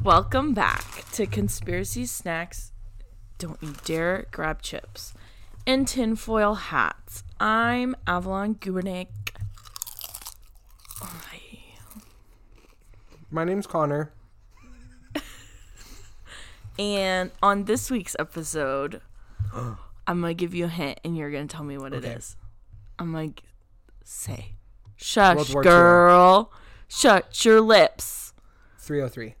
Welcome back to Conspiracy Snacks. Don't you dare grab chips and tinfoil hats. I'm Avalon Gubernick. My name's Connor. And on this week's episode, I'm gonna give you a hint, and you're gonna tell me what it Okay. is. I'm gonna g- say, "Shush, World War II. girl, shut your lips." 303.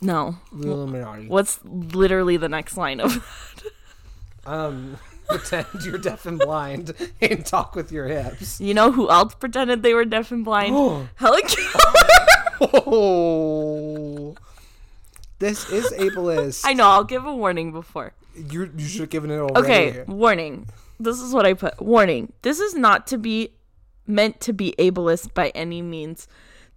No, The Illuminati. what's literally the next line of? that? Um, pretend you're deaf and blind and talk with your hips. You know who else pretended they were deaf and blind? Helen Keller. Oh. This is ableist. I know. I'll give a warning before. you you should have given it already. Okay, warning. This is what I put. Warning. This is not to be meant to be ableist by any means.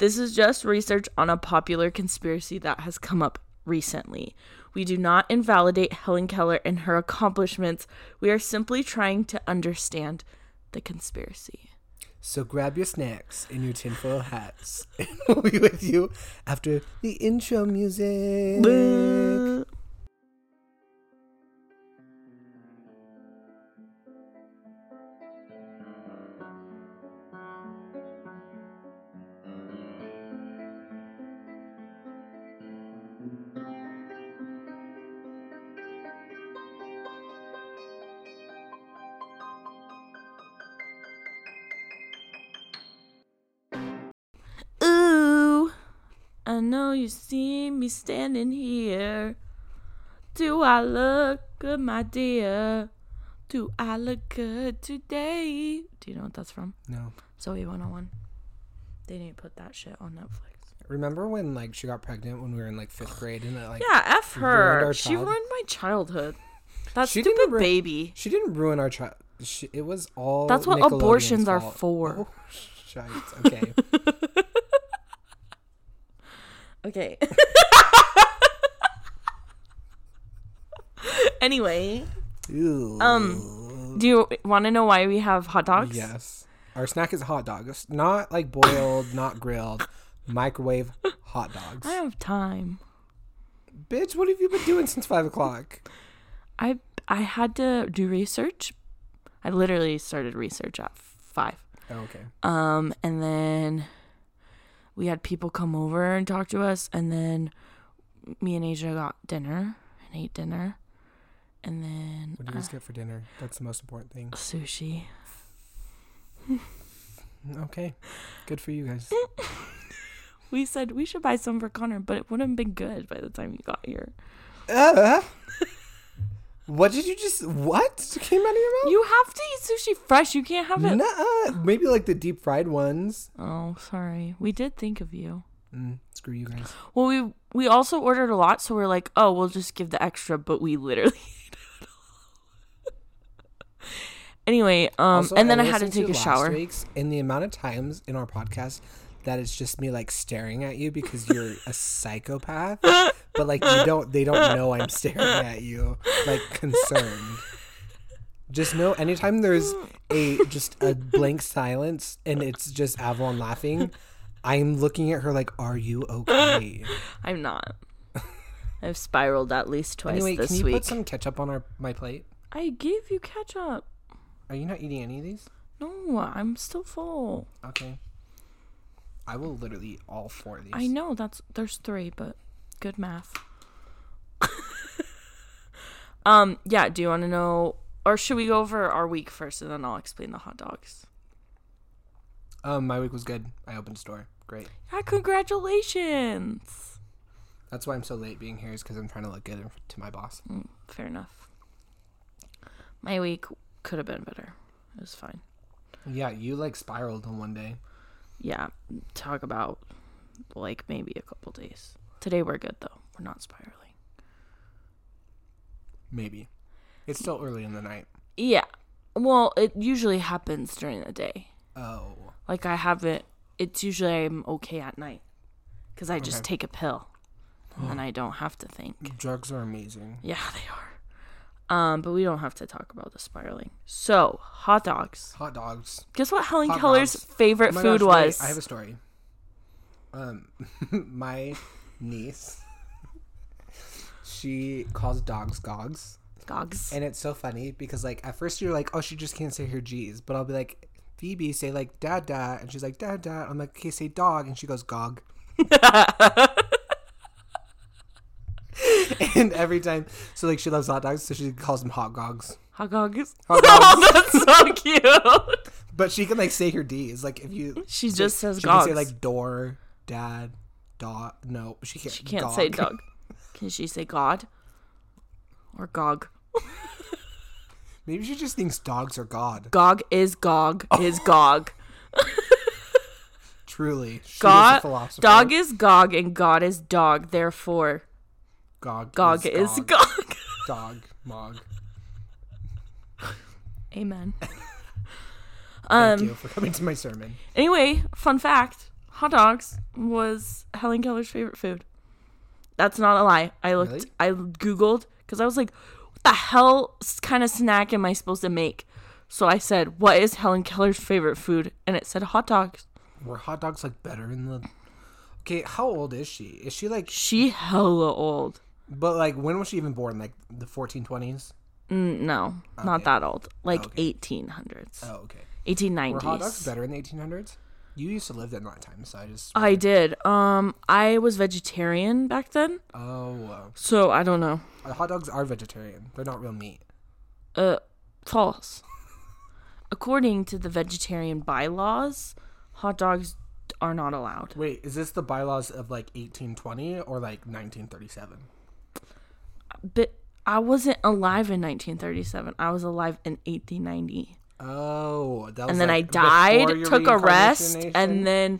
This is just research on a popular conspiracy that has come up recently. We do not invalidate Helen Keller and her accomplishments. We are simply trying to understand the conspiracy. So grab your snacks and your tinfoil hats, and we'll be with you after the intro music. I know you see me standing here. Do I look good, my dear? Do I look good today? Do you know what that's from? No. Zoey 101. They didn't put that shit on Netflix. Remember when like she got pregnant when we were in like fifth grade and it, like Yeah, F ruined her. our She child- ruined my childhood. That She stupid didn't ru- baby. she didn't ruin our child. She, it was all That's what Nickelodeon's abortions are fault. for. Oh, shite. Okay. Okay. anyway, Ew. um, do you want to know why we have hot dogs? Yes. Our snack is hot dogs. Not like boiled, not grilled. Microwave hot dogs. I have time. Bitch, what have you been doing since five o'clock? I I had to do research. I literally started research at five. Oh, okay. Um, and then we had people come over and talk to us, and then me and Asia got dinner and ate dinner, and then What do you guys get for dinner? That's the most important thing. uh, sushi. Okay. Good for you guys. We said we should buy some for Connor, but it wouldn't have been good by the time you got here. Uh, what did you just what came out of your mouth? You have to eat sushi fresh. You can't have it. Nuh-uh. Maybe like the deep fried ones. Oh, sorry. We did think of you. Mm, screw you guys. Well, we we also ordered a lot, so we're like, oh, we'll just give the extra, but we literally. ate it all. anyway, um, Also, and then I, had to take a last shower. Week's, and the amount of times in our podcast that it's just me like staring at you because you're a psychopath, but like you don't, they don't know I'm staring at you, like concerned. Just know anytime there's a just a blank silence and it's just Avalon laughing, I'm looking at her like, "Are you okay?" I'm not. I've spiraled at least twice anyway, this can you week. put some ketchup on our my plate? I gave you ketchup. Are you not eating any of these? No, I'm still full. Okay. I will literally eat all four of these. I know that's there's three, but good math. um, yeah. Do you want to know, or should we go over our week first, and then I'll explain the hot dogs? Um, my week was good. I opened a store. Great. Yeah, congratulations. That's why I'm so late being here is because I'm trying to look good to my boss. Mm, fair enough. My week could have been better. It was fine. Yeah, you like spiraled on one day. Yeah, talk about like maybe a couple days. Today we're good though. We're not spiraling. Maybe. It's still early in the night. Yeah. Well, it usually happens during the day. Oh. Like I haven't. It's usually I'm okay at night because I just Okay. take a pill and I don't have to think. Drugs are amazing. Yeah, they are. Um, but we don't have to talk about the spiraling. So hot dogs. Hot dogs. Guess what Helen Hot Keller's dogs. favorite Oh food gosh, wait, was? I have a story. Um, my niece. She calls dogs gogs. Gogs. And it's so funny because like at first you're like, oh, she just can't say her G's, but I'll be like, Phoebe, say like dad dad, and she's like dad dad. I'm like, okay, say dog, and she goes gog. and every time, so like she loves hot dogs, so she calls them hot gogs. Hot gogs. Hot Oh, that's so cute. But she can like say her D's. Like if you, She just says she can say like door, dad, dog. No, she can't. She can't say dog. Can she say God? Or Gog? Maybe she just thinks dogs are God. Gog is Gog oh. is Gog. Truly, is God, philosopher. dog is Gog and God is dog. Therefore, Gog. Gog is Gog. Gog. Dog. Mog. Amen. Thank Um. you for coming to my sermon. Anyway, fun fact: hot dogs was Helen Keller's favorite food. That's not a lie. I looked. Really? I googled because I was like, "What the hell kind of snack am I supposed to make?" So I said, "What is Helen Keller's favorite food?" And it said hot dogs. Were hot dogs like better in the? Okay, how old is she? Is she like? She hella old. But like, when was she even born? Like the 1420s? Mm, no, not that old. Like Okay. 1800s, Oh, okay. 1890s. Were hot dogs better in the 1800s? You used to live in that time, so I just. I did. Um, I was vegetarian back then, Oh, uh, so I don't know. hot dogs are vegetarian. They're not real meat. Uh, false. According to the vegetarian bylaws, hot dogs are not allowed. Wait, is this the bylaws of like 1820 or like 1937? But I wasn't alive in 1937. I was alive in 1890. Oh, that was And then I died, took a rest, and then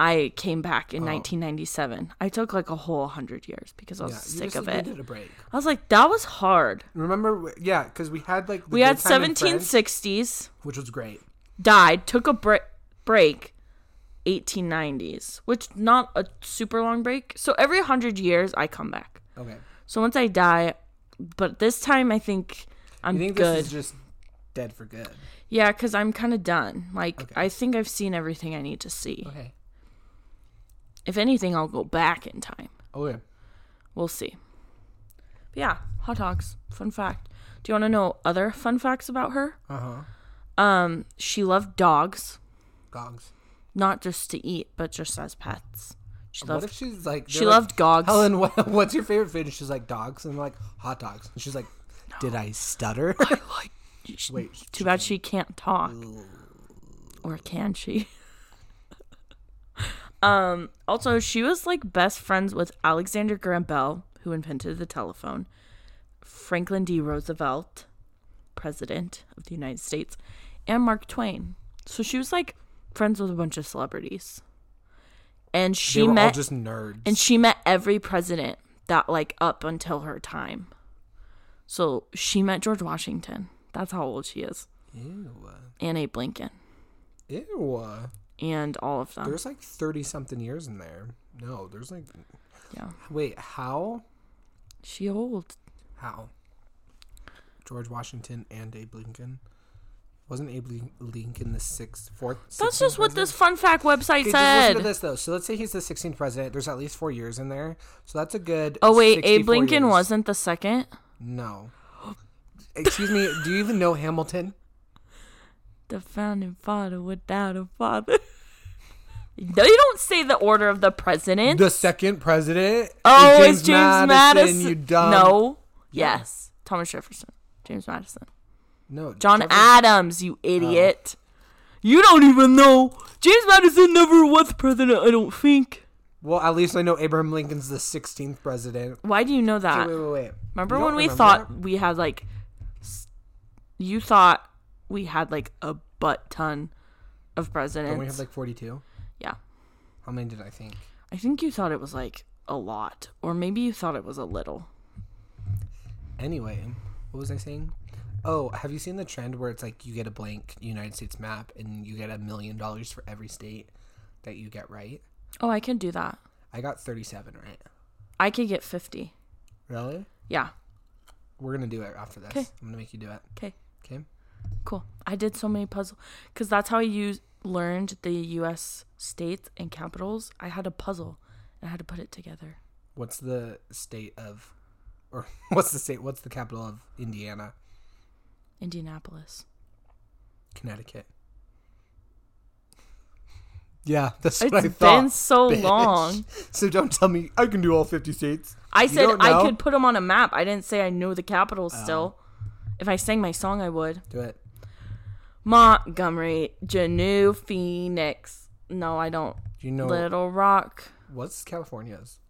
I came back in Oh. 1997. I took like a whole 100 years because I was yeah, sick of it. break. I was like, that was hard. Remember, yeah, because we had like We had Good Time and Friends, 1760s, which was great. died, took a bre- break, 1890s, which not a super long break. So every 100 years, I come back. Okay, So once I die, but this time I think I'm you think good. this is just dead for good? yeah, because I'm kind of done. Like, Okay. I think I've seen everything I need to see. Okay. If anything, I'll go back in time. Okay. We'll see. But yeah, hot dogs. Fun fact. Do you want to know other fun facts about her? Uh huh. Um, she loved dogs, Dogs. not just to eat, but just as pets. She What if she's like? she like, loved dogs. Helen, what, what's your favorite food? And she's like dogs, and I'm like hot dogs. And she's like, did I stutter? like, Wait, too bad she can't talk. Or can she? um, also, she was like best friends with Alexander Graham Bell, who invented the telephone, Franklin D. Roosevelt, President of the United States, and Mark Twain. So she was like friends with a bunch of celebrities. And she met just nerds. and she met every president that like up until her time. So she met George Washington. That's how old she is. Ew. And Abe Lincoln. Ew. And all of them. There's like thirty something years in there. No, there's like. Yeah. Wait, how? She old. How? George Washington and Abe Lincoln. Wasn't Abe Lincoln the sixth, fourth? That's 16th just what president? this fun fact website Okay, just listen to this though. So let's say he's the 16th president. There's at least four years in there. So that's a good. Oh wait, Abe Lincoln years. wasn't the second. No. Excuse me. Do you even know Hamilton? The founding father without a father. no, you don't say the order of the president. The second president. oh, is it's James Madison. You dumb. No. Yes. Thomas Jefferson. James Madison. No. John Trevor- Adams, you oh. idiot. You don't even know. James Madison never was president, I don't think. Well, at least I know Abraham Lincoln's the 16th president. Why do you know that? wait, wait, wait. Remember when we remember thought that? we had like you thought we had like a butt ton of presidents. Don't we have like 42? yeah. How many did I think? I think you thought it was like a lot or maybe you thought it was a little. Anyway, what was I saying? Oh, have you seen the trend where it's like you get a blank United States map and you get a million dollars for every state that you get right? Oh, I can do that. I got 37 right. I could get 50. Really? Yeah. We're going to do it after this. 'Kay. I'm going to make you do it. Okay. Okay? Cool. I did so many puzzles cuz that's how I used learned the US states and capitals. I had a puzzle and I had to put it together. What's the state of, or what's the state? What's the capital of Indiana? Indianapolis. Connecticut. Yeah, that's what It's I thought. It's been so bitch. long. So don't tell me I can do all fifty states. I You said I could put them on a map. I didn't say I knew the capitals Oh. still. If I sang my song, I would. Do it. Montgomery, Juneau, Phoenix. No, I don't. Do you know Little Rock, what's California's?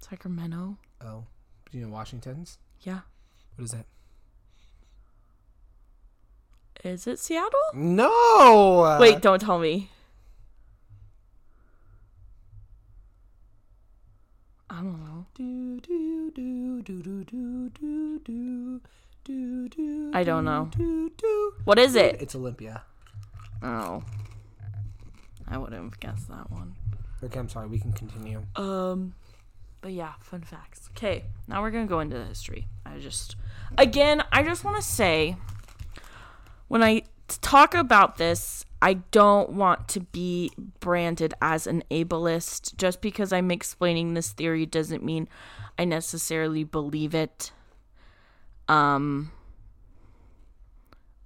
Sacramento. Oh, do you know Washington's? Yeah. What is that? Is it Seattle? No. Wait, don't tell me. I don't know. Do, do, do, do, do, do, do, do, do, do, I don't know. do, do. What is it? It's Olympia. Oh. I wouldn't have guessed that one. Okay, I'm sorry. We can continue. Um, but yeah, fun facts. Okay, now we're gonna go into the history. I just, again, I just want to say, when I talk about this, I don't want to be branded as an ableist. Just because I'm explaining this theory doesn't mean I necessarily believe it. Um,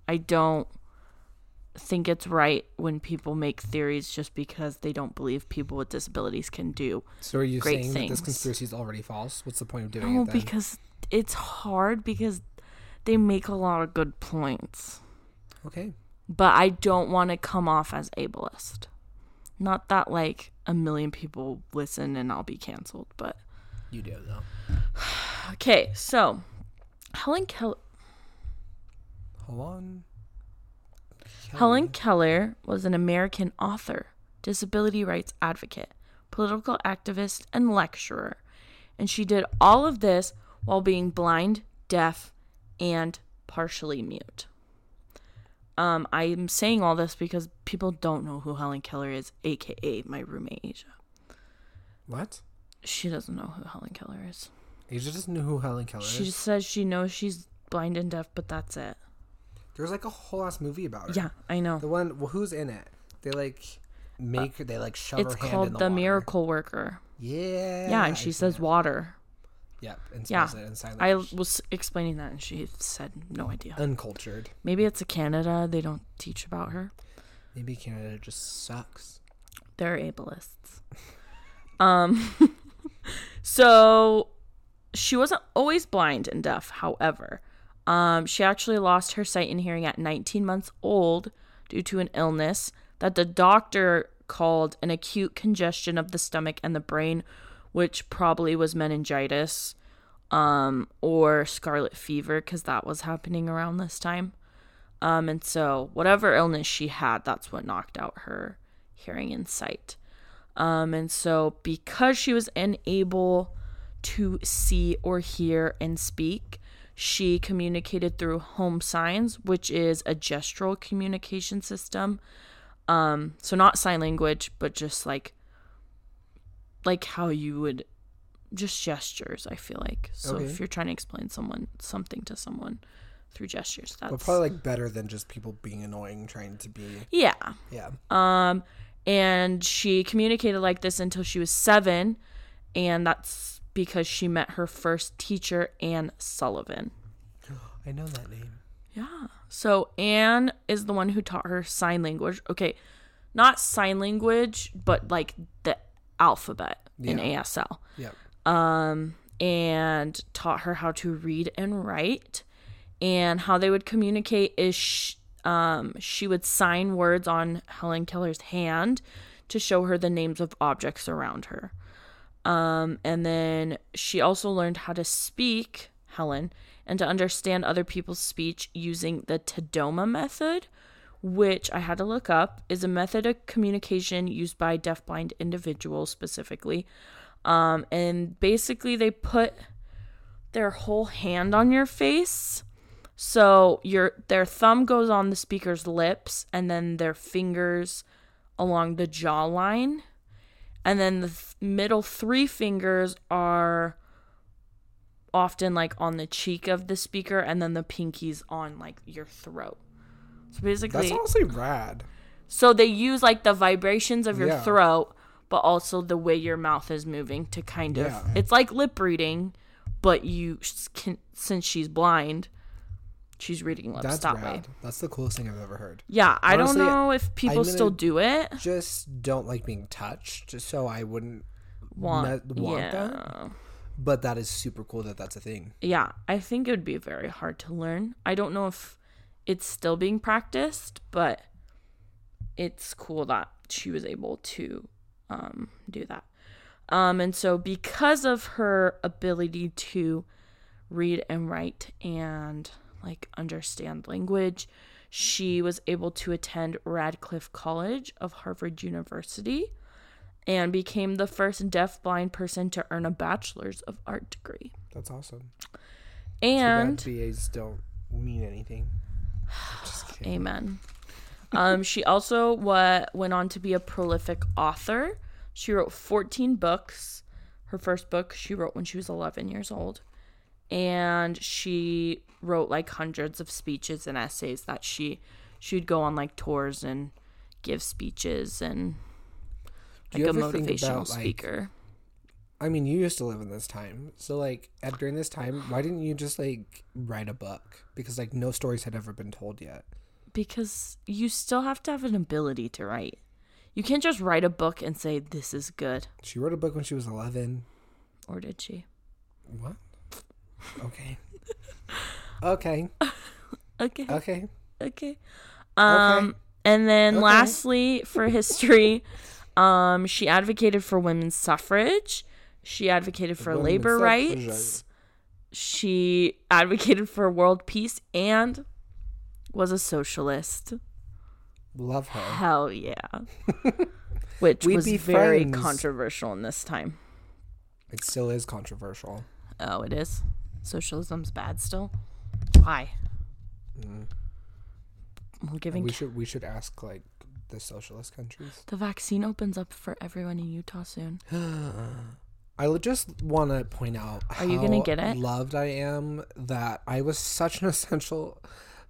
I don't think it's right when people make theories just because they don't believe people with disabilities can do. So are you Great saying that this conspiracy is already false? What's the point of doing No, it then? because it's hard because they make a lot of good points. Okay. But I don't want to come off as ableist. Not that like a million people listen and I'll be canceled, but You do though. okay. So Helen Keller, Hold on. Helen Keller was an American author, disability rights advocate, political activist, and lecturer. And she did all of this while being blind, deaf, and partially mute. Um, I'm saying all this because people don't know who Helen Keller is, aka my roommate Asia. What? She doesn't know who Helen Keller is. Asia doesn't know who Helen Keller is. She is. just says she knows she's blind and deaf, but that's it. There's like a whole ass movie about her. Yeah, I know. The one. Well, who's in it? They like make. they like shove It's her hand called in the, The. Miracle Worker. Yeah. Yeah, and she says water. Yep. And Yeah. it in sign I was explaining that and she said no idea. Uncultured. Maybe it's a Canada. They don't teach about her. Maybe Canada just sucks. They're ableists. Um, so she wasn't always blind and deaf. However, um, she actually lost her sight and hearing at 19 months old due to an illness that the doctor called an acute congestion of the stomach and the brain, which probably was meningitis um, or scarlet fever because that was happening around this time. Um, and so, whatever illness she had, that's what knocked out her hearing and sight. Um, and so, because she was unable to see or hear and speak, she communicated through home signs, which is a gestural communication system. Um, so not sign language, but just like like how you would just gestures. I feel like so Okay. if you're trying to explain someone something to someone through gestures, that's But probably like better than just people being annoying, trying to be. yeah. Yeah. Um, and she communicated like this until she was seven, and that's because she met her first teacher, Anne Sullivan. I know that name. Yeah. So Anne is the one who taught her sign language. Okay, not sign language, but like the alphabet in ASL. Yep. Um, and taught her how to read and write. And how they would communicate is sh- um, she would sign words on Helen Keller's hand to show her the names of objects around her. Um, and then she also learned how to speak, Helen, and to understand other people's speech using the Tadoma method, which I had to look up, is a method of communication used by deafblind individuals specifically. Um, and basically, they put their whole hand on your face. So your their thumb goes on the speaker's lips, and then their fingers along the jawline, and then the th- middle three fingers are often like on the cheek of the speaker, and then the pinkies on like your throat. So basically, That's honestly rad. so they use like the vibrations of your Yeah. throat, but also the way your mouth is moving to kind of Yeah. it's like lip reading, but you can since she's blind, she's reading lips That's that way. rad. That's the coolest thing I've ever heard. Yeah, I Honestly, don't know if people still do it. Just don't like being touched, just so I wouldn't Want, not want yeah. that. But that is super cool that that's a thing. Yeah, I think it would be very hard to learn. I don't know if it's still being practiced, but it's cool that she was able to um, do that. Um, and so, because of her ability to read and write and like understand language, she was able to attend Radcliffe College of Harvard University and became the first deaf-blind person to earn a bachelor's of art degree. That's awesome. And BAs don't mean anything. Amen. Um, she also wa- went on to be a prolific author. She wrote 14 books. Her first book she wrote when she was 11 years old. And she wrote like hundreds of speeches and essays that she she would go on like tours and give speeches and like a motivational about, like, speaker. I mean, you used to live in this time, so like at during this time, why didn't you just like write a book? Because like no stories had ever been told yet. Because you still have to have an ability to write. You can't just write a book and say this is good. She wrote a book when she was eleven. Or did she? What? Okay. okay. Okay. Okay. Okay. Um and then Okay. lastly for history, um she advocated for women's suffrage. She advocated for labor rights. She advocated for world peace and was a socialist. Love her. Hell yeah. Which We'd was be very friends. controversial in this time. It still is controversial. Oh, it is. Socialism's bad still. Why? Well, giving Mm. We should we should ask like the socialist countries. the vaccine opens up for everyone in Utah soon. I just want to point out Are you gonna how get it? loved I am that I was such an essential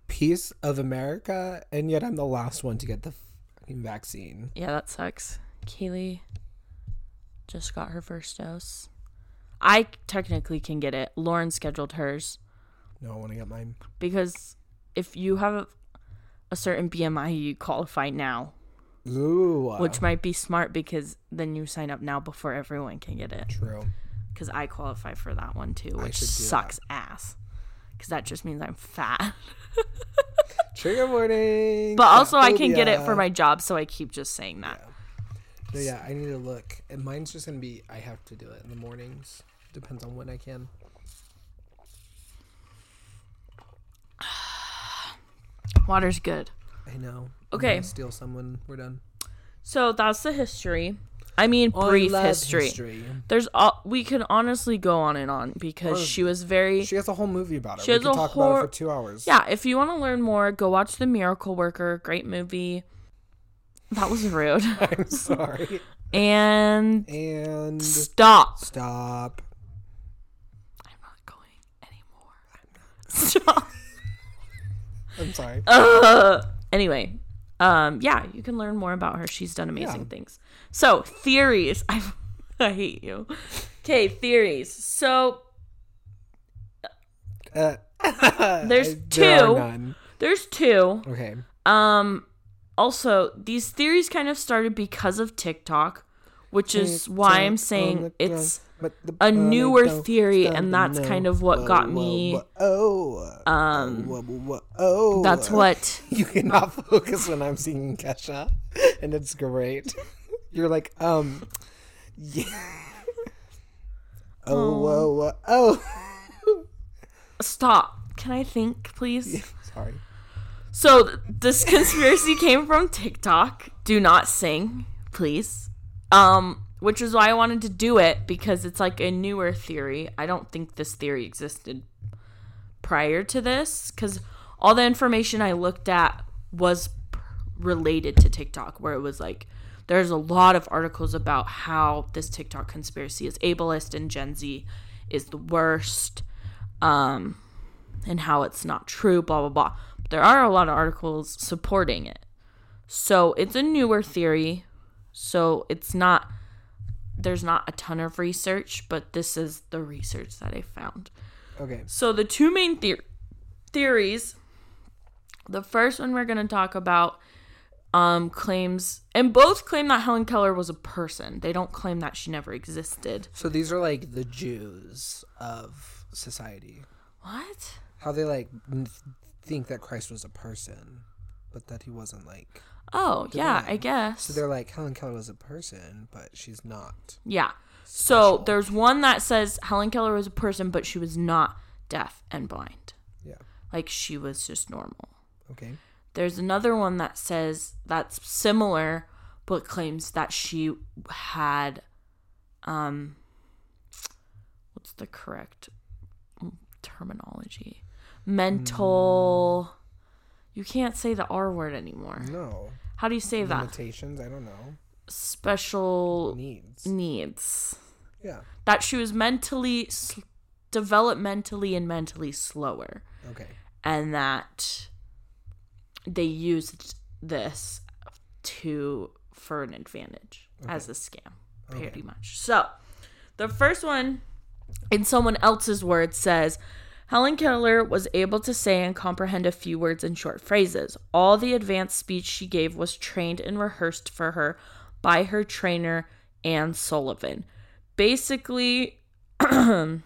piece of America, and yet I'm the last one to get the fucking vaccine. Yeah, that sucks. Kaylee just got her first dose. I technically can get it. Lauren scheduled hers No, I want to get mine. because if you have a certain BMI, you qualify now, Ooh, which might be smart because then you sign up now before everyone can get it. true. Because I qualify for that one too, which sucks ass. Because that just means I'm fat. Trigger warning. But also, I can get it for my job, so I keep just saying that. No, yeah, I need to look. And mine's just gonna be. I have to do it in the mornings. Depends on when I can. Water's good. I know. I'm Okay. steal someone. We're done. So that's the history. I mean, oh, brief love history. There's all we can honestly go on and on because Or- she was very She has a whole movie about it. She we has can a talk whole- about it for two hours. yeah. If you want to learn more, go watch The Miracle Worker. Great movie. That was rude. I'm sorry. and And stop. stop. I'm not going anymore. Stop. I'm sorry. Ugh. Anyway, um, yeah, you can learn more about her. She's done amazing Yeah. things. So theories. I I hate you. Okay, theories. So Uh, There's there two. none. there's two. Okay. Um also these theories kind of started because of TikTok, which is why I'm saying it's a newer theory, and that's kind of what got me- Oh. um Whoa, whoa, whoa, oh. that's what You cannot focus when I'm singing Kesha, and it's great. You're like, um, yeah. Oh, whoa, whoa, oh. stop. Can I think, please? Sorry. So th- this conspiracy came from TikTok. Do not sing, please. Um, which is why I wanted to do it because it's like a newer theory. I don't think this theory existed prior to this because all the information I looked at was related to TikTok, where it was like there's a lot of articles about how this TikTok conspiracy is ableist and Gen Z is the worst. Um, and how it's not true, blah, blah, blah. But there are a lot of articles supporting it. So it's a newer theory. So it's not there's not a ton of research, but this is the research that I found. Okay. So the two main the- theories. The first one we're going to talk about um claims and both claim that Helen Keller was a person. They don't claim that she never existed. So these are like the Jews of society. What? How they like think that Christ was a person, but that he wasn't like. Oh, yeah, I guess. So they're like Helen Keller was a person, but she's not. Yeah. So there's one that says Helen Keller was a person, but she was not deaf and blind. Yeah. Like she was just normal. Okay. There's another one that says that's similar, but claims that she had, um, what's the correct terminology? Mental. You can't say the R word anymore. No. How do you say that? Limitations. I don't know. Special Needs. needs. Yeah. that she was mentally developmentally and mentally slower Okay. and that they used this to for an advantage as a scam pretty Okay. much so the first one in someone else's words says Helen Keller was able to say and comprehend a few words and short phrases. All the advanced speech she gave was trained and rehearsed for her by her trainer, Anne Sullivan. Basically,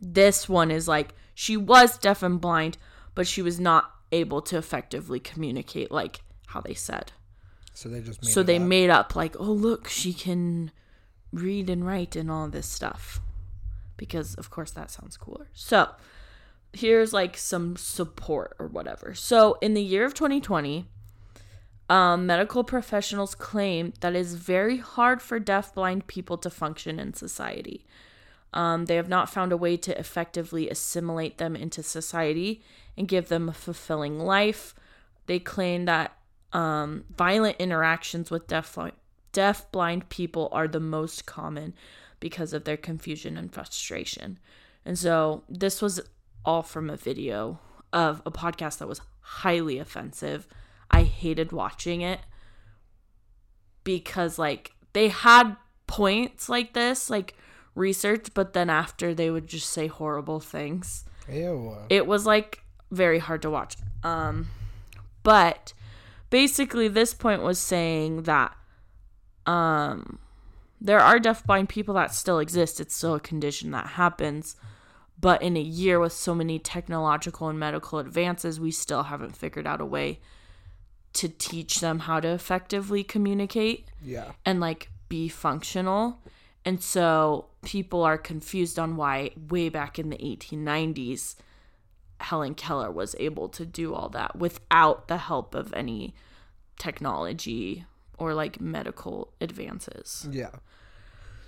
this one is like she was deaf and blind, but she was not able to effectively communicate like how they said. So they just made so they up. made up like, oh look, she can read and write and all this stuff. Because of course that sounds cooler. So here's like some support or whatever. So in the year of 2020, um, medical professionals claim that it is very hard for deaf-blind people to function in society. Um, they have not found a way to effectively assimilate them into society and give them a fulfilling life. They claim that um, violent interactions with deaf deaf blind people are the most common because of their confusion and frustration. And so this was all from a video of a podcast that was highly offensive. I hated watching it because like they had points like this, like research, but then after they would just say horrible things Ew. it was like very hard to watch. Um, but basically, this point was saying that um, there are deafblind people that still exist. It's still a condition that happens. But in a year with so many technological and medical advances, we still haven't figured out a way to teach them how to effectively communicate Yeah. and like be functional. And so people are confused on why way back in the 1890s Helen Keller was able to do all that without the help of any technology or like medical advances. Yeah.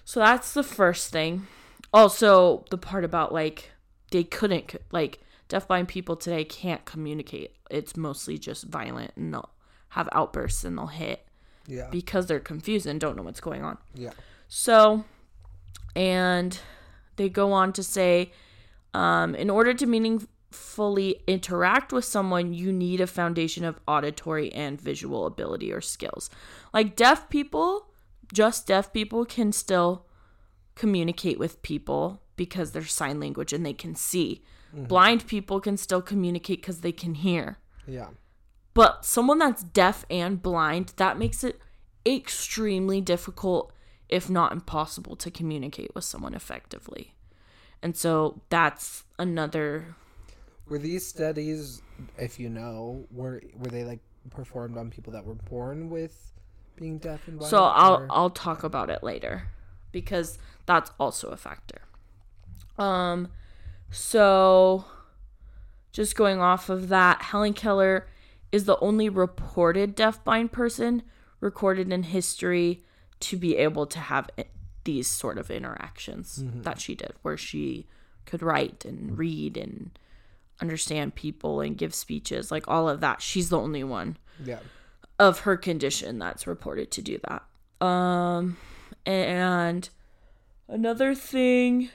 So that's the first thing. Also, the part about like they couldn't like deafblind people today can't communicate. It's mostly just violent and they'll have outbursts and they'll hit Yeah. because they're confused and don't know what's going on. yeah. So, and they go on to say, um, in order to meaningfully interact with someone, you need a foundation of auditory and visual ability or skills. Like deaf people, just deaf people can still communicate with people because they're sign language and they can see. Mm-hmm. Blind people can still communicate because they can hear. Yeah. But someone that's deaf and blind, that makes it extremely difficult, if not impossible, to communicate with someone effectively. And so that's another. Were these studies, if you know, were were they like performed on people that were born with being deaf and blind? So I'll or- I'll talk about it later because that's also a factor. Um so just going off of that, Helen Keller is the only reported deafblind person recorded in history to be able to have these sort of interactions that she did where she could write and read and understand people and give speeches like all of that she's the only one yeah. Of her condition that's reported to do that. Um, and another thing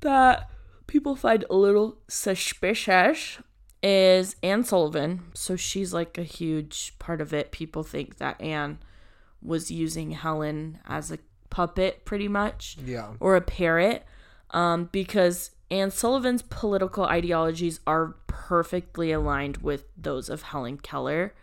that people find a little suspicious is Anne Sullivan. So she's like a huge part of it. People think that Anne was using Helen as a puppet pretty much Yeah. or a parrot um, because Anne Sullivan's political ideologies are perfectly aligned with those of Helen Keller,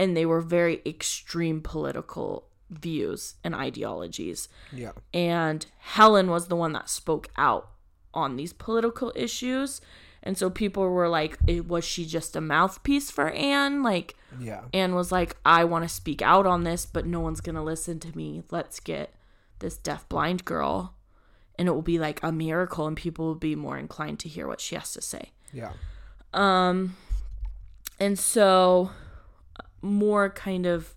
and they were very extreme political views and ideologies. Yeah. And Helen was the one that spoke out on these political issues. And so people were like, "Eh, was she just a mouthpiece for Anne? Like, Yeah. Anne was like, I want to speak out on this, but no one's going to listen to me. Let's get this deaf blind girl. And it will be like a miracle, and people will be more inclined to hear what she has to say. Yeah. Um, and so more kind of,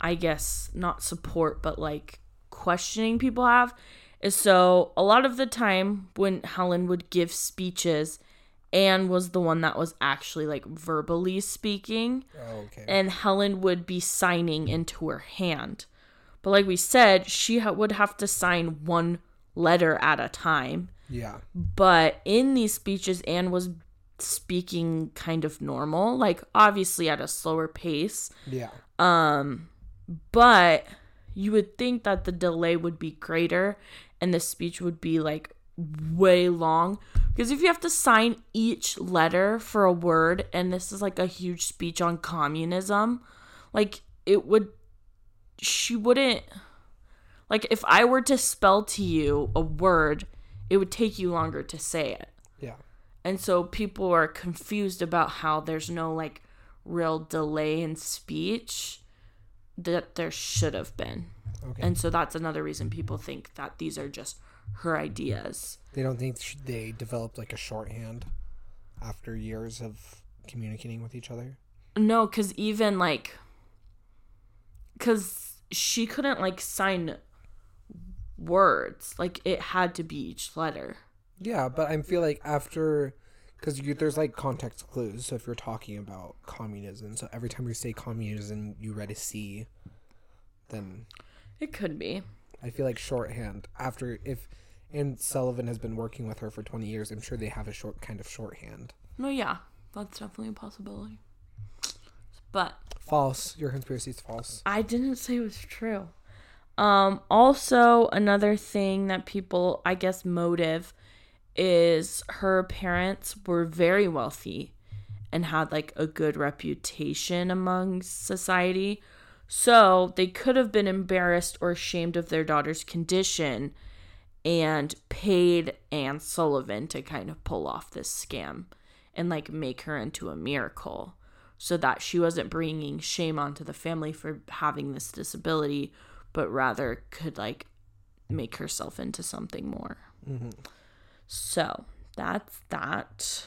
I guess, not support, but like questioning people have is so a lot of the time when Helen would give speeches, Anne was the one that was actually like verbally speaking Oh, okay. and Helen would be signing into her hand. But like we said, she ha- would have to sign one letter at a time. yeah. But in these speeches, Anne was speaking kind of normal, like obviously at a slower pace. Yeah. Um, but you would think that the delay would be greater and the speech would be like way long because if you have to sign each letter for a word and this is like a huge speech on communism like it would she wouldn't like if i were to spell to you a word it would take you longer to say it Yeah. And so people are confused about how there's no like real delay in speech that there should have been. Okay. And so that's another reason people think that these are just her ideas. They don't think they developed like a shorthand after years of communicating with each other. No, cuz even like cuz she couldn't like sign words. Like it had to be each letter. Yeah, but I feel like after, because there's like context clues. So if you're talking about communism, so every time you say communism, you read a C, then It could be. I feel like shorthand. After if, Anne Sullivan has been working with her for 20 years, I'm sure they have a short kind of shorthand. No, yeah. That's definitely a possibility. But False. Your conspiracy is false. I didn't say it was true. Um, also, another thing that people, I guess, motive is her parents were very wealthy and had like a good reputation among society. So they could have been embarrassed or ashamed of their daughter's condition and paid Anne Sullivan to kind of pull off this scam and like make her into a miracle so that she wasn't bringing shame onto the family for having this disability, but rather could like make herself into something more. Mm-hmm. So that's that.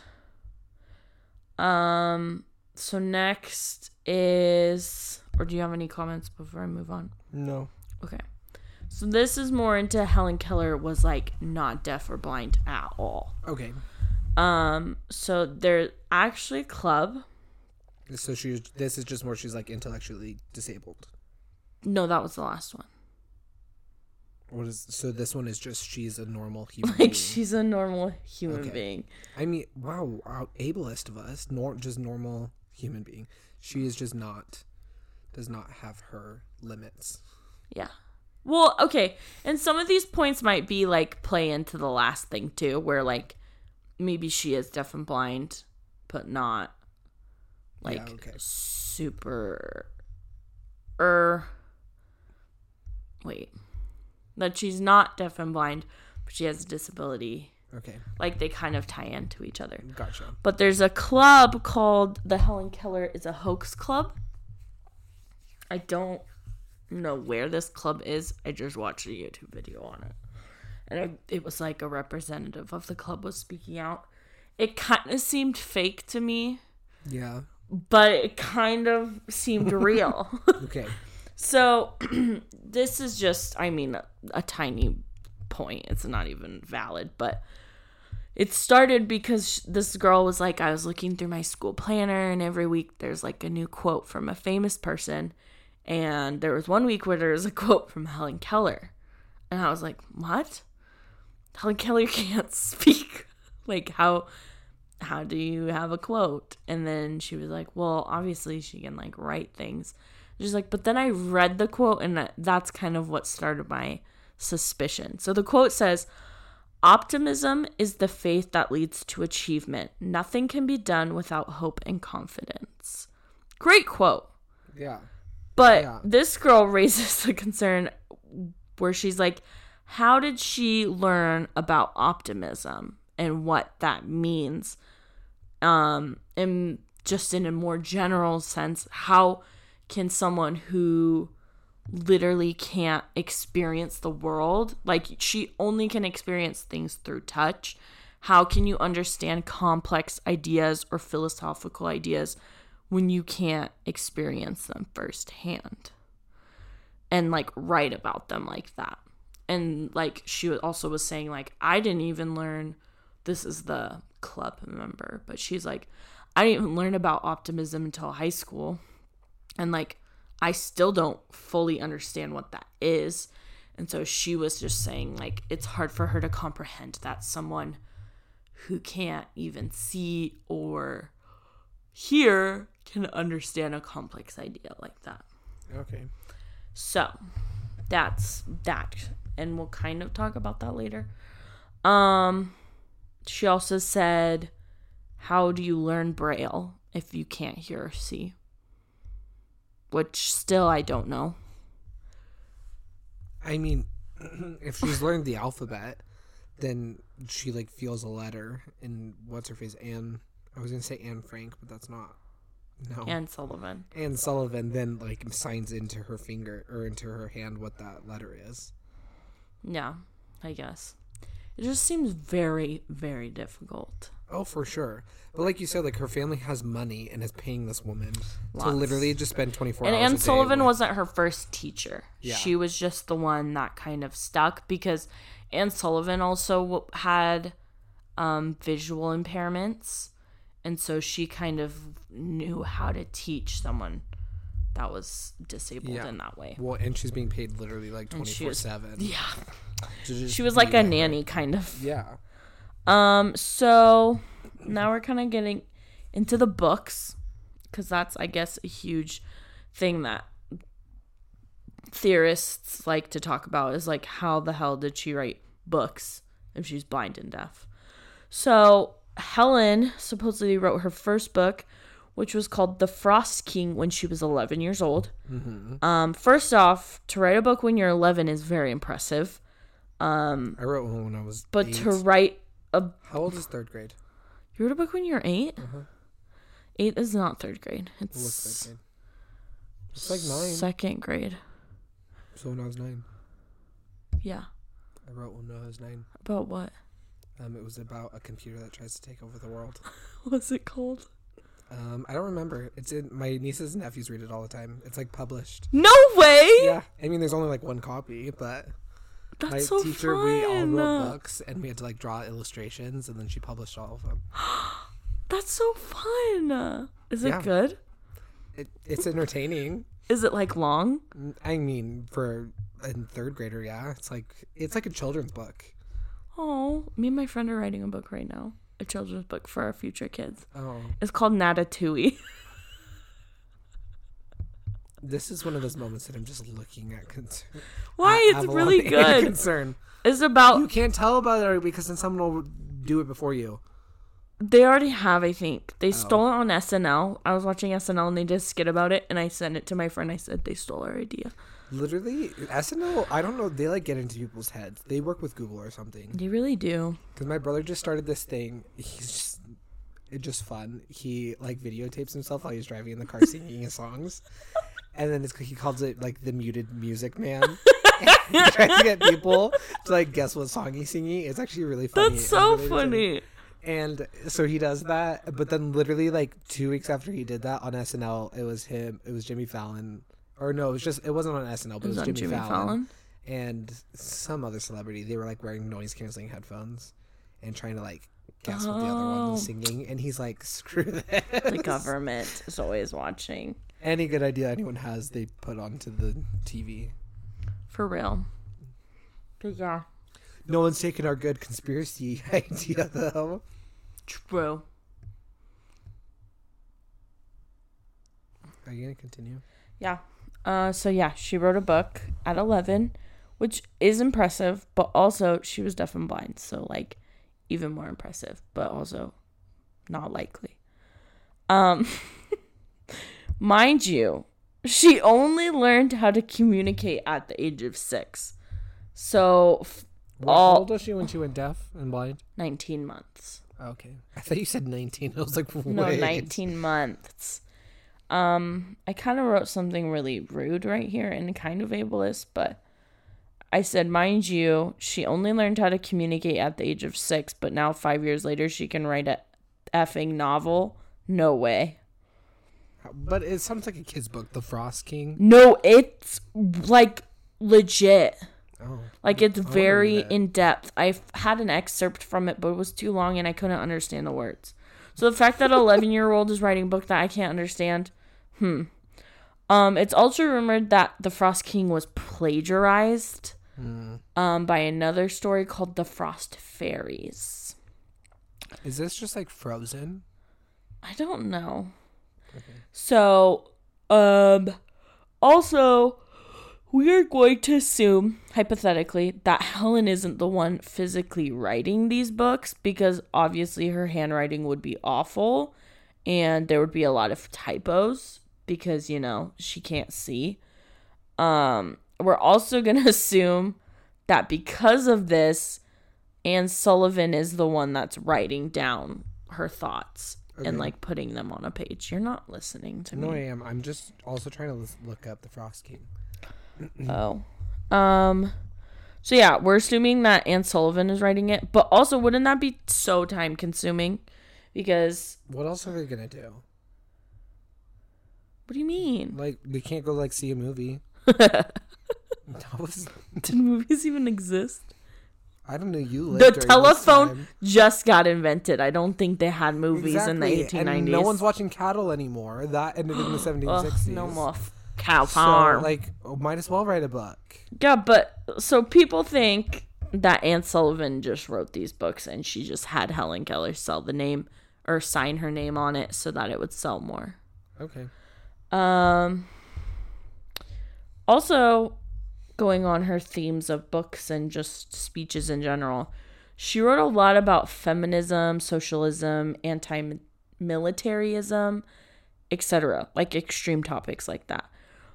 Um. So next is, or do you have any comments before I move on? No. Okay. So this is more into Helen Keller was like not deaf or blind at all. Okay. Um. So there's actually a club. So she. This is just more. She's like intellectually disabled. No, that was the last one. What is so? This one is just she's a normal human Like being. she's a normal human Okay. being. I mean, wow, wow, ableist of us, nor just normal human being. She is just not, does not have her limits. Yeah. Well, okay. And some of these points might be like play into the last thing too, where like maybe she is deaf and blind, but not like yeah, okay. super er wait. That she's not deaf and blind, but she has a disability. Okay, Like they kind of tie into each other. gotcha. But there's a club called the Helen Keller is a hoax club. I don't know where this club is. I just watched a YouTube video on it. And it, it was like a representative of the club was speaking out. It kind of seemed fake to me, Yeah. but it kind of seemed real. Okay. So this is just, I mean, a, a tiny point. It's not even valid, but it started because this girl was like, I was looking through my school planner, and every week there's like a new quote from a famous person. And there was one week where there was a quote from Helen Keller. And I was like, what? Helen Keller can't speak. like, how. How do you have a quote? And then she was like, Well, obviously she can like write things. She's like, but then I read the quote, and that's kind of what started my suspicion. So the quote says, Optimism is the faith that leads to achievement. Nothing can be done without hope and confidence. Great quote. Yeah. But Yeah. this girl raises the concern where she's like, how did she learn about optimism and what that means? Um, and just in a more general sense, how can someone who literally can't experience the world, like she only can experience things through touch, how can you understand complex ideas or philosophical ideas when you can't experience them firsthand and like write about them like that? And like she also was saying like i didn't even learn this is the club member but she's like i didn't even learn about optimism until high school and like i still don't fully understand what that is and so she was just saying like it's hard for her to comprehend that someone who can't even see or hear can understand a complex idea like that. Okay. So that's that. And we'll kind of talk about that later. Um she also said, How do you learn Braille if you can't hear or see? Which still I don't know. I mean, if she's learned the alphabet, then she like feels a letter. And what's her face? Anne. I was gonna say Anne Frank, but that's not. No. Anne Sullivan. Anne Sullivan then like signs into her finger or into her hand what that letter is. Yeah, I guess. It just seems very, very difficult. Oh, for sure. But like you said, like her family has money and is paying this woman to literally just spend twenty four And hours. Anne a day Sullivan with- wasn't her first teacher. Yeah. She was just the one that kind of stuck because Anne Sullivan also had um, visual impairments. And so she kind of knew how to teach someone that was disabled Yeah. in that way. Well, and she's being paid literally like twenty four seven. Yeah. She was like a nanny, kind of. Yeah. Um, so now we're kind of getting into the books because that's, I guess, a huge thing that theorists like to talk about is like, how the hell did she write books if she's blind and deaf? So Helen supposedly wrote her first book, which was called The Frost King when she was 11 years old. Um, first off, to write a book when you're 11 is very impressive, Um, I wrote one when I was. but eight. to write a how old is third grade? You wrote a book when you were 8 Eight is not third grade. It's third? It's like nine. second grade. So when I was nine, Yeah. I wrote when I was nine. About what? Um, it was about a computer that tries to take over the world. What's it called? Um, I don't remember. It's in my nieces and nephews read it all the time. It's like published. No way! Yeah, I mean, there's only like one copy, but That's my so teacher fun. we all wrote books, and we had to like draw illustrations, and then she published all of them. That's so fun. Is it Yeah. good? It, it's entertaining. Is it like long? Mm, I mean, for a third grader, yeah, it's like it's like a children's book. Oh, me and my friend are writing a book right now. A children's book for our future kids. Oh, It's called Natatui. this is one of those moments that I'm just looking at. Concern. Why? I It's have a lot really good. Concern. It's about You can't tell about it because then someone will do it before you. They already have, I think. Oh. They stole it on SNL. I was watching SNL and they did a skit about it, and I sent it to my friend. I said they stole our idea. Literally, SNL. I don't know. They like get into people's heads. They work with Google or something. They really do. Because my brother just started this thing. He's just, it's just fun. He like videotapes himself while he's driving in the car singing his songs, and then it's, he calls it like the muted music man. he tries to get people to like guess what song he's singing. It's actually really funny. That's so really funny. And so he does that, but then literally like two weeks after he did that on SNL, it was him. It was Jimmy Fallon, or no, it was just it wasn't on SNL, but It was on Jimmy, Jimmy Fallon, Fallon. and some other celebrity. They were like wearing noise canceling headphones and trying to like guess what the other one was Oh. singing. And he's like, "Screw this." The government is always watching. Any good idea anyone has, they put onto the TV. For real. But yeah. No one's taken our good conspiracy idea though. True. Are you gonna continue? Yeah. Uh, so yeah, she wrote a book at 11, which is impressive, but also she was deaf and blind, so like even more impressive, but also not likely. Um mind you, she only learned how to communicate at the age of 6. So What, all- how old was she when she went deaf and blind? 19 months. Okay. I thought you said 19. I was like, wait. No, 19 months. Um, I kind of wrote something really rude right here and kind of ableist, but I said, mind you, she only learned how to communicate at the age of six, but now five years later she can write a effing novel. No way. But it sounds like a kid's book, The Frost King. No, it's like legit. Oh. Like it's very in depth. I had an excerpt from it, but it was too long and I couldn't understand the words. So the fact that an 11 year old is writing a book that I can't understand, hmm. Um, it's also rumored that The Frost King was plagiarized Hmm. um, by another story called The Frost Fairies. Is this just like Frozen? I don't know. So, um, also, we are going to assume, hypothetically, that Helen isn't the one physically writing these books because obviously her handwriting would be awful and there would be a lot of typos because, you know, she can't see. Um, we're also going to assume that because of this, Anne Sullivan is the one that's writing down her thoughts Okay. and like putting them on a page. You're not listening to me. No, I am. I'm just also trying to look up The Frost King. Oh. Um so yeah, we're assuming that Anne Sullivan is writing it, but also wouldn't that be so time consuming? Because What else are they gonna do? what do you mean? Like, we can't go like see a movie. Was, Did movies even exist? I don't know. You The telephone just got invented. I don't think they had movies in the Exactly, 1890s. And no one's watching cattle anymore. That ended in the 1760s. Ugh, no more f- cow So, farm. like, oh, might as well write a book. Yeah, but so people think that Anne Sullivan just wrote these books and she just had Helen Keller sell the name or sign her name on it so that it would sell more. Okay. Um also going on her themes of books and just speeches in general. She wrote a lot about feminism, socialism, anti-militarism, etc., like extreme topics like that.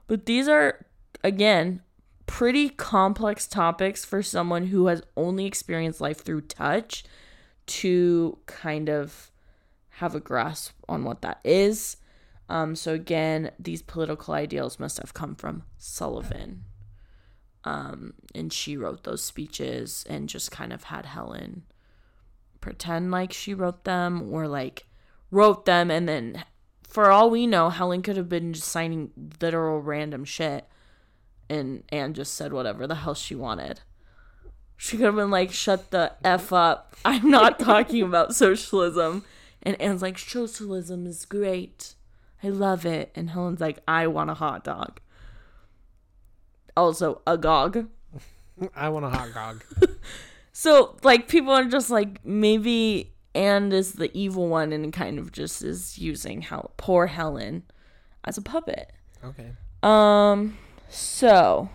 But these are again pretty complex topics for someone who has only experienced life through touch to kind of have a grasp on what that is. Um, so again, these political ideals must have come from Sullivan. Um, and she wrote those speeches and just kind of had Helen pretend like she wrote them or like wrote them and then for all we know, Helen could have been just signing literal random shit and and just said whatever the hell she wanted. She could have been like, shut the F up. I'm not talking about socialism. And Anne's like, socialism is great. I love it. And Helen's like, I want a hot dog. Also, a gog. I want a hot dog. So, like, people are just like, maybe Anne is the evil one and kind of just is using Hel- poor Helen as a puppet. okay. Um, so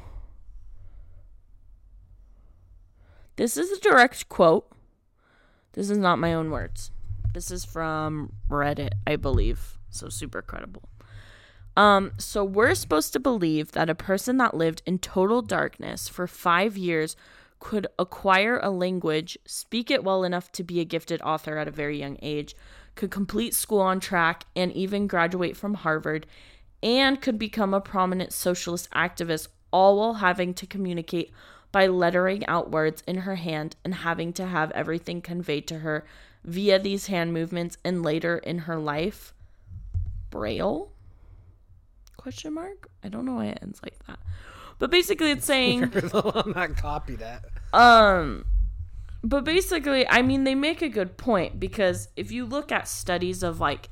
this is a direct quote. This is not my own words. This is from Reddit, I believe. So super credible. Um, so we're supposed to believe that a person that lived in total darkness for five years could acquire a language, speak it well enough to be a gifted author at a very young age, could complete school on track, and even graduate from Harvard, and could become a prominent socialist activist, all while having to communicate by lettering out words in her hand and having to have everything conveyed to her via these hand movements and later in her life. Braille? Question mark? I don't know why it ends like that. But basically it's saying You're the one that um but basically, I mean they make a good point because if you look at studies of like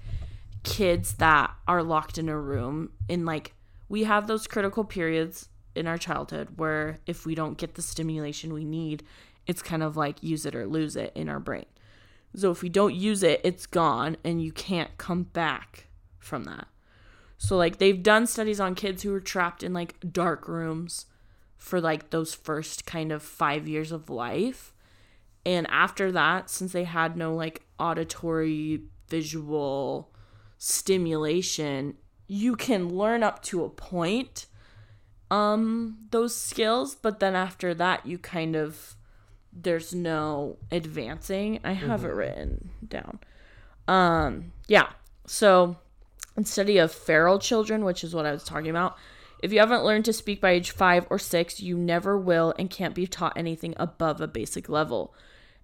kids that are locked in a room in like we have those critical periods in our childhood where if we don't get the stimulation we need, it's kind of like use it or lose it in our brain. So if we don't use it, it's gone and you can't come back from that. So like they've done studies on kids who were trapped in like dark rooms for like those first kind of five years of life. And after that, since they had no like auditory, visual stimulation, you can learn up to a point um those skills, but then after that you kind of there's no advancing. I have it written down. Um yeah. So instead of feral children, which is what I was talking about, if you haven't learned to speak by age five or six, you never will and can't be taught anything above a basic level.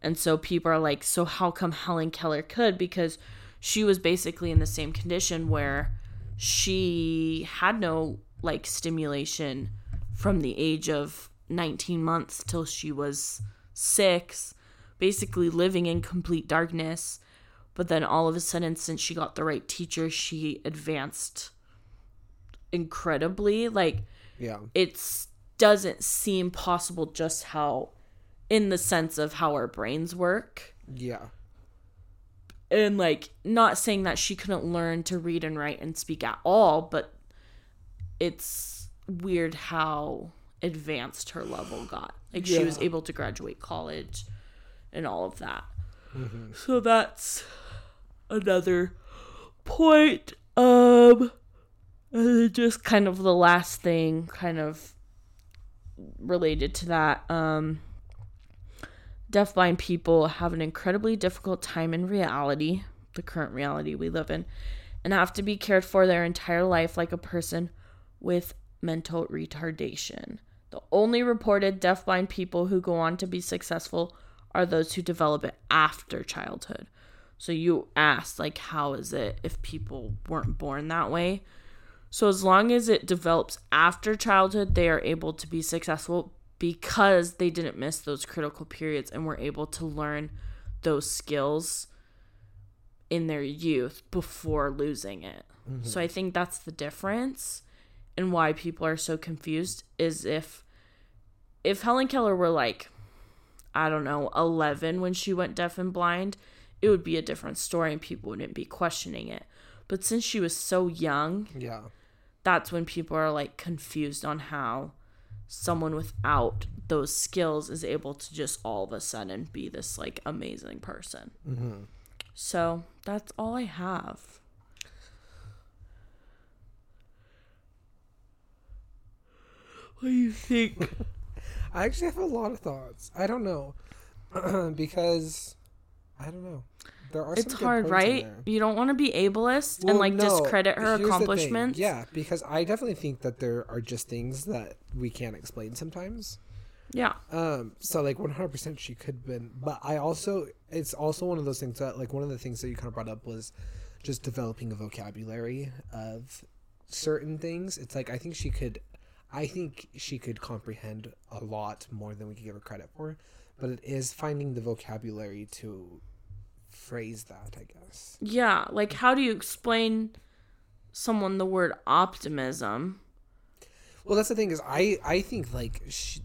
And so people are like, so how come Helen Keller could? Because she was basically in the same condition where she had no like stimulation from the age of 19 months till she was six, basically living in complete darkness. But then all of a sudden, since she got the right teacher, she advanced incredibly. Like, Yeah. it doesn't seem possible just how, in the sense of how our brains work. Yeah. And, like, not saying that she couldn't learn to read and write and speak at all, but it's weird how advanced her level got. Like, she was able to graduate college and all of that. Mm-hmm. So that's another point. Um, just kind of the last thing, kind of related to that. Um, deafblind people have an incredibly difficult time in reality, the current reality we live in, and have to be cared for their entire life like a person with mental retardation. The only reported deafblind people who go on to be successful are those who develop it after childhood. So you asked, like, how is it if people weren't born that way? So as long as it develops after childhood, they are able to be successful because they didn't miss those critical periods and were able to learn those skills in their youth before losing it. Mm-hmm. So I think that's the difference and why people are so confused is if if Helen Keller were like I don't know, 11 when she went deaf and blind, it would be a different story and people wouldn't be questioning it. But since she was so young, Yeah. that's when people are like confused on how someone without those skills is able to just all of a sudden be this like amazing person. Mm-hmm. So that's all I have. What do you think? I actually have a lot of thoughts. I don't know. because I don't know. There are it's hard, right? You don't want to be ableist and like no, discredit her here's accomplishments. Yeah, because I definitely think that there are just things that we can't explain sometimes. Yeah. Um, so like 100% she could have been, but I also, it's also one of those things that like one of the things that you kind of brought up was just developing a vocabulary of certain things. It's like, I think she could, I think she could comprehend a lot more than we could give her credit for, but it is finding the vocabulary to phrase that, I guess. Yeah. Like, how do you explain someone the word optimism? Well, that's the thing is, I I think like she,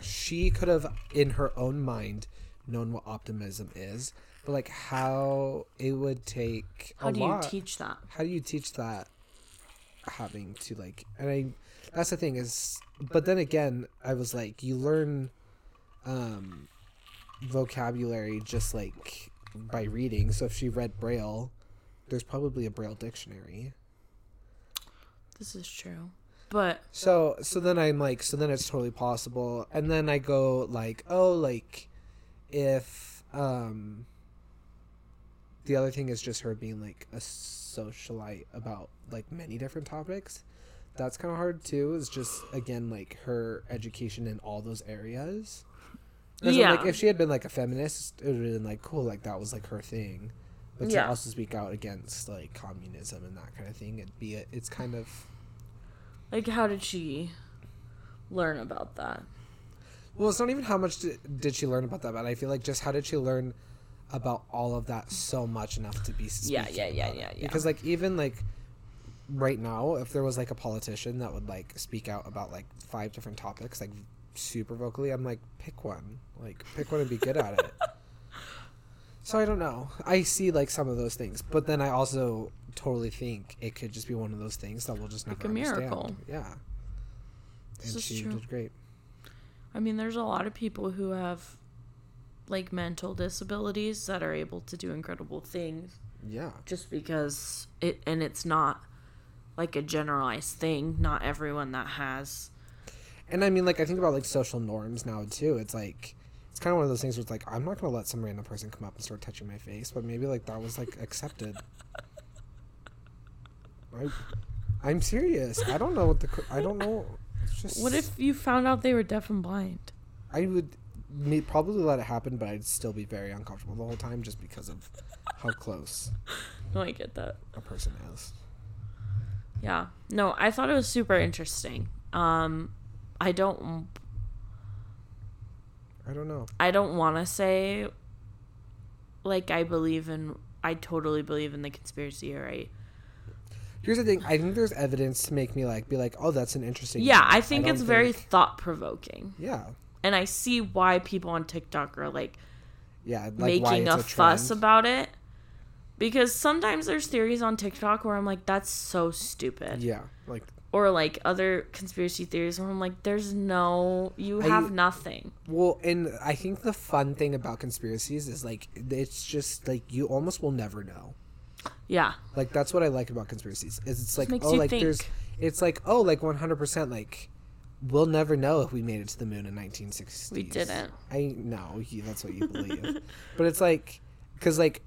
she could have in her own mind known what optimism is, but like how it would take How do lot. you teach that? how do you teach that? Having to like, and I that's the thing is, but then again, I was like, you learn um vocabulary just like by reading. So if she read Braille, there's probably a Braille dictionary. This is true. But So so then I'm like so then it's totally possible and then I go like oh like if um the other thing is just her being like a socialite about like many different topics. That's kind of hard too. Is just again like her education in all those areas. Yeah. like if she had been like a feminist, it would have been like cool, like that was like her thing. But to Yeah. also speak out against like communism and that kind of thing, it'd be a, it's kind of like, how did she learn about that? Well, it's not even how much did, did she learn about that, but I feel like just how did she learn about all of that so much enough to be Yeah, yeah, yeah, yeah, yeah. Because like even like right now, if there was like a politician that would like speak out about like five different topics, like super vocally, I'm like pick one, like pick one and be good at it. So I don't know. I see like some of those things, but then I also totally think it could just be one of those things that we'll just never Like a understand. miracle. Yeah. This And is she true. did great. I mean, there's a lot of people who have like mental disabilities that are able to do incredible things Yeah. just because it and it's not like a generalized thing. Not everyone that has And I mean, like, I think about like social norms now too. It's like, it's kind of one of those things where it's like, I'm not gonna let some random person come up and start touching my face, but maybe like that was like accepted. I, I'm serious. I don't know what the. I don't know. It's just. What if you found out they were deaf and blind? I would probably let it happen, but I'd still be very uncomfortable the whole time just because of how close No, I get that. a person is. Yeah. No, I thought it was super interesting. Um I don't I don't know. I don't want to say like I believe in I totally believe in the conspiracy or I Here's the thing. I think there's evidence to make me like be like, oh, that's an interesting. Yeah, thing." I think don't it's very thought provoking. Yeah. And I see why people on TikTok are like Yeah. Like making it's a, fuss about it. Because sometimes there's theories on TikTok where I'm like, that's so stupid. Yeah. Like Or like other conspiracy theories where I'm like, there's no, you I- have nothing. Well, and I think the fun thing about conspiracies is like it's just like you almost will never know. Yeah. Like that's what I like about conspiracies. Is it's like oh like there's it's like oh like 100% like we'll never know if we made it to the moon in 1960s. We didn't. I know that's what you believe. but it's like cuz like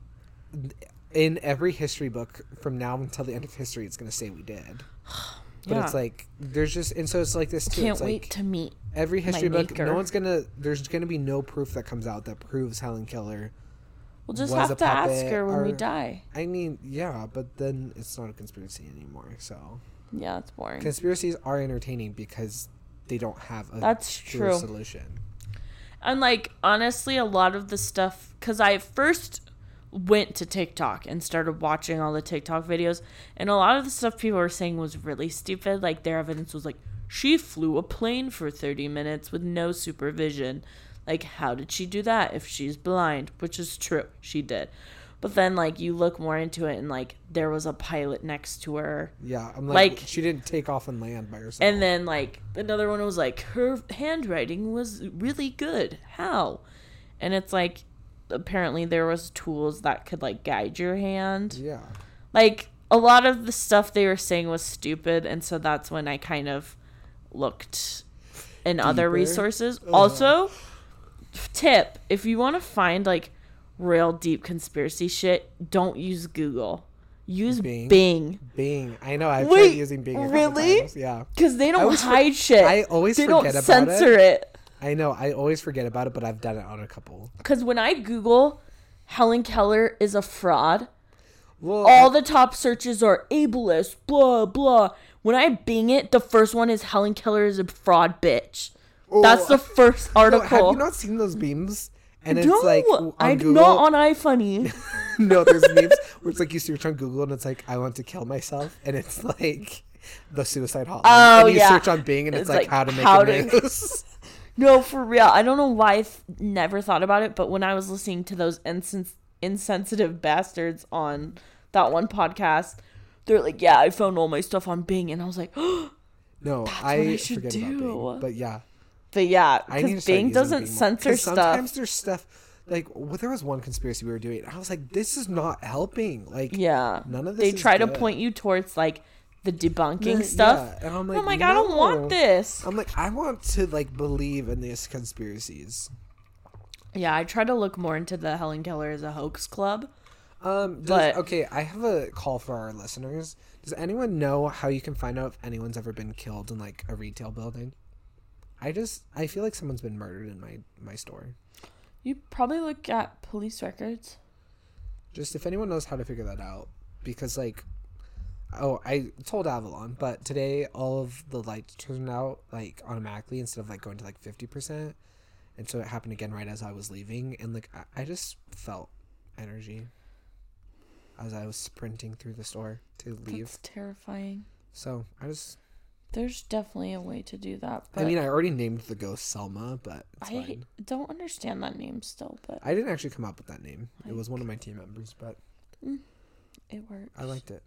in every history book from now until the end of history it's going to say we did. But Yeah. it's like there's just and so it's like this too. Can't it's wait like, to meet. every history book maker. no one's gonna there's gonna be no proof that comes out that proves helen keller We'll just have to ask her when we die. i mean yeah but then it's not a conspiracy anymore so Yeah, it's boring. conspiracies are entertaining because they don't have a That's true. solution And like honestly, a lot of the stuff because I first went to TikTok and started watching all the TikTok videos, and a lot of the stuff people were saying was really stupid. Like their evidence was like she flew a plane for thirty minutes with no supervision. Like how did she do that if she's blind? Which is true, she did. But then like you look more into it and like there was a pilot next to her. yeah i'm like, Like- she didn't take off and land by herself And then like another one was like her handwriting was really good. How? And it's like apparently there was tools that could like guide your hand. yeah Like a lot of the stuff they were saying was stupid and so that's when I kind of looked in other Deeper? resources. Uh-huh. Also, tip, if you want to find like real deep conspiracy shit, don't use Google. Use Bing? Bing. bing i know i've Wait, tried using bing really? times. yeah Because they don't always for- hide shit. I always they forget don't censor it. I know i always forget about it but i've done it on a couple Because when I Google Helen Keller is a fraud, well all the top searches are ableist, blah, blah. When I Bing it, the first one is Helen Keller is a fraud bitch. Oh, That's the first No, article. have you not seen those memes? And it's no, like on I'm Google. not on iFunny. no, there's memes where it's like you search on Google and it's like I want to kill myself, and it's like the suicide hotline. Oh, and you yeah. search on Bing and it's, It's like, like, how to make how a to-. no, for real. I don't know why I th- never thought about it, but when I was listening to those insens- insensitive bastards on that one podcast, they're like, "Yeah, I found all my stuff on Bing," and I was like, no, I, I forget do. about Bing, but yeah, "But yeah, I need to because Bing doesn't Bing censor stuff." Sometimes there's stuff like well, there was one conspiracy we were doing. And I was like, this is not helping. Like, Yeah. None of They this is try to point you towards like the debunking Yeah, stuff. and I'm I'm like, like, I don't want this. I'm like, I want to like believe in these conspiracies. Yeah, I try to look more into the Helen Keller as a hoax club. Um, does, But- okay, I have a call for our listeners. Does anyone know how you can find out if anyone's ever been killed in like a retail building? I just I feel like someone's been murdered in my my store. You probably look at police records. Just if anyone knows how to figure that out, because like, oh, I told Avalon, but today all of the lights turned out like automatically instead of like going to like fifty percent, and so it happened again right as I was leaving, and like I, I just felt energy as I was sprinting through the store to leave. That's terrifying. So I just, There's definitely a way to do that. But I mean, I already named the ghost Selma, but I fine. don't understand that name still, but I didn't actually come up with that name. It was one of my team members, but mm, it worked I liked it.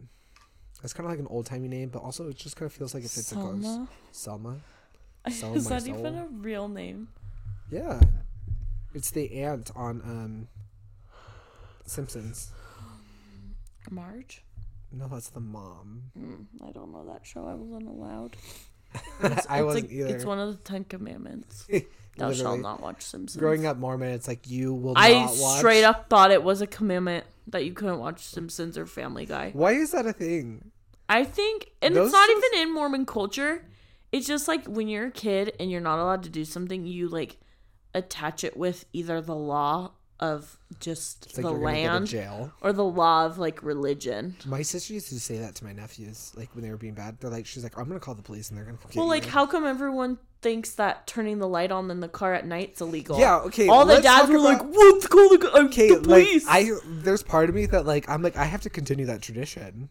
It's kind of like an old timey name, but also it just kind of feels like it fits a ghost. Selma. Selma. Is that even a real name? Yeah. It's the aunt on um Simpsons. Marge? No, that's the mom. Mm, I don't know that show. I wasn't allowed. I it's wasn't like, either. It's one of the Ten Commandments. Thou shalt not watch Simpsons. Growing up Mormon, it's like you will I not watch. straight up thought it was a commandment that you couldn't watch Simpsons or Family Guy. Why is that a thing? I think, and Those it's not shows- even in Mormon culture. It's just like when you're a kid and you're not allowed to do something, you like attach it with either the law of just like the you're gonna go land or the law of like religion. My sister used to say that to my nephews, like when they were being bad. They're like, she's like, I'm gonna call the police and they're gonna Well, like, you." how come everyone thinks that turning the light on in the car at night's illegal? Yeah, okay. All the dads were like, about- "Let's call the, uh, okay, the like police." I there's part of me that like I'm like I have to continue that tradition.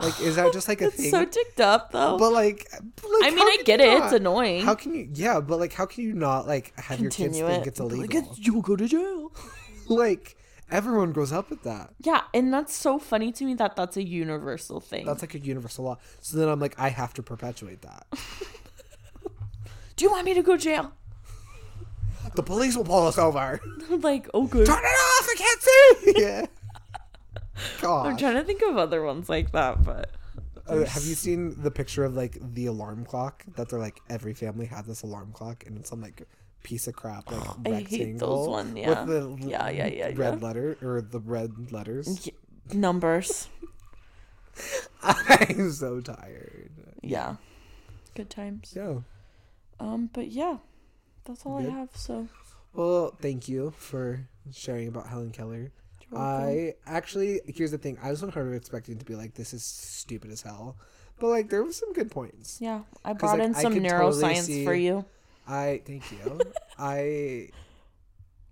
Like, is that just like a thing? so ticked up though. but like, but, like, I mean, I get you it. It's annoying. How can you? Yeah, but like, how can you not like have your kids Continue think it's illegal? Like, "It's- you'll go to jail. like everyone grows up with that. Yeah, and that's so funny to me that that's a universal thing. That's like a universal law. So then I'm like, I have to perpetuate that. Do you want me to go to jail? the police will pull us over. like, oh good. Turn it off! I can't see. yeah. God. I'm trying to think of other ones like that, but Uh, have you seen the picture of like the alarm clock that they're like every family had this alarm clock and it's some like piece of crap like I hate rectangle those one, yeah. with the Yeah, yeah, yeah, red letter or the red letters. numbers. I'm so tired. Yeah. Good times. Yeah. Um, but yeah. That's all Good. I have, so Well, thank you for sharing about Helen Keller. I actually here's the thing. I was kind of expecting to be like, this is stupid as hell, but like there was some good points. Yeah, I brought like, in some could totally neuroscience for you. I thank you. I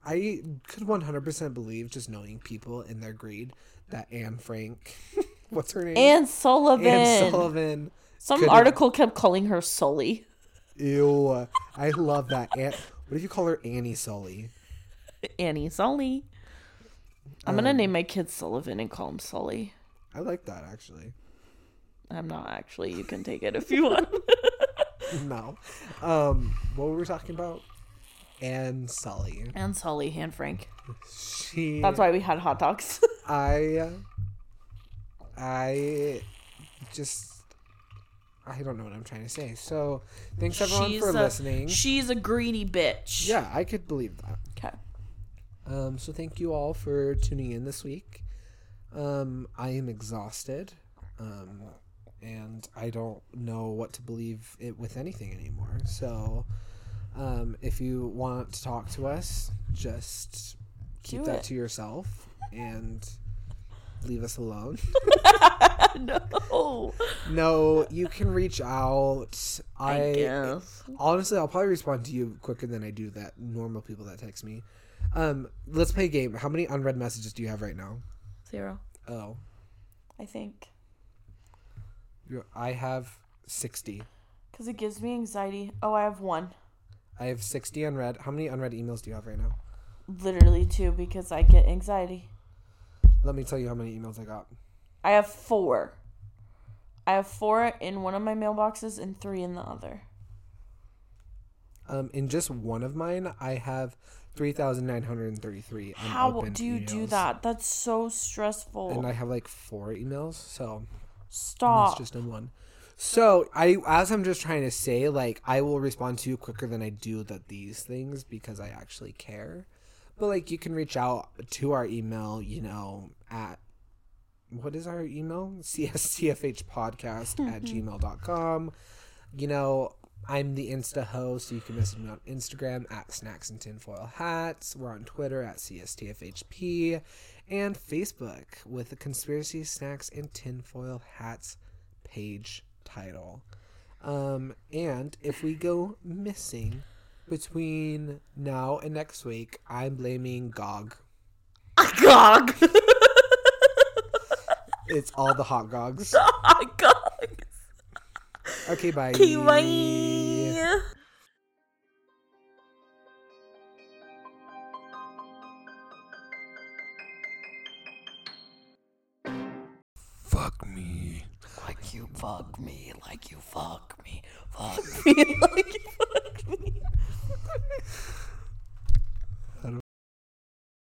I could one hundred percent believe just knowing people in their greed that Anne Frank, what's her name? Anne Sullivan. Anne Sullivan. Some article kept calling her Sully. Ew, I love that. Aunt, what if you call her Annie Sully? Annie Sully. I'm gonna Um, name my kid Sullivan and call him Sully. I like that actually. I'm not actually. You can take it if you want. No, um, what were we talking about? Anne Sully. and Sully, and Frank. She. That's why we had hot dogs. I I just I don't know what I'm trying to say. So thanks everyone for a, listening. She's a greedy bitch. yeah, I could believe that. Okay. Um, so thank you all for tuning in this week. Um, I am exhausted. Um, and I don't know what to believe it with anything anymore. So um, if you want to talk to us, just keep Do that it. to yourself and leave us alone. no. no, you can reach out. I, I, guess. honestly, I'll probably respond to you quicker than I do that normal people that text me. Um, let's play a game. How many unread messages do you have right now? Zero. Oh, I think. I have sixty. Because it gives me anxiety. Oh, I have one. I have sixty unread. How many unread emails do you have right now? Literally two because I get anxiety. Let me tell you how many emails I got. I have four. I have four in one of my mailboxes and three in the other. Um, in just one of mine, I have three thousand nine hundred and thirty-three. How unopened do you do that? That's so stressful. And I have like four emails, so Stop. that's just in one. So I, as I'm just trying to say, like I will respond to you quicker than I do that these things because I actually care. But like you can reach out to our email, you know, at what is our email? cstfhpodcast at mm-hmm. gmail.com. You know, I'm the Insta host, so you can message me on Instagram at snacks and tinfoil hats. We're on Twitter at CSTFHP and Facebook with the Conspiracy Snacks and Tinfoil Hats page title. Um, and if we go missing between now and next week, I'm blaming GOG. Gog. It's all the hot gogs. Gog. Okay, bye. Okay, bye. Fuck me, like you fuck me, fuck me, like you fuck me.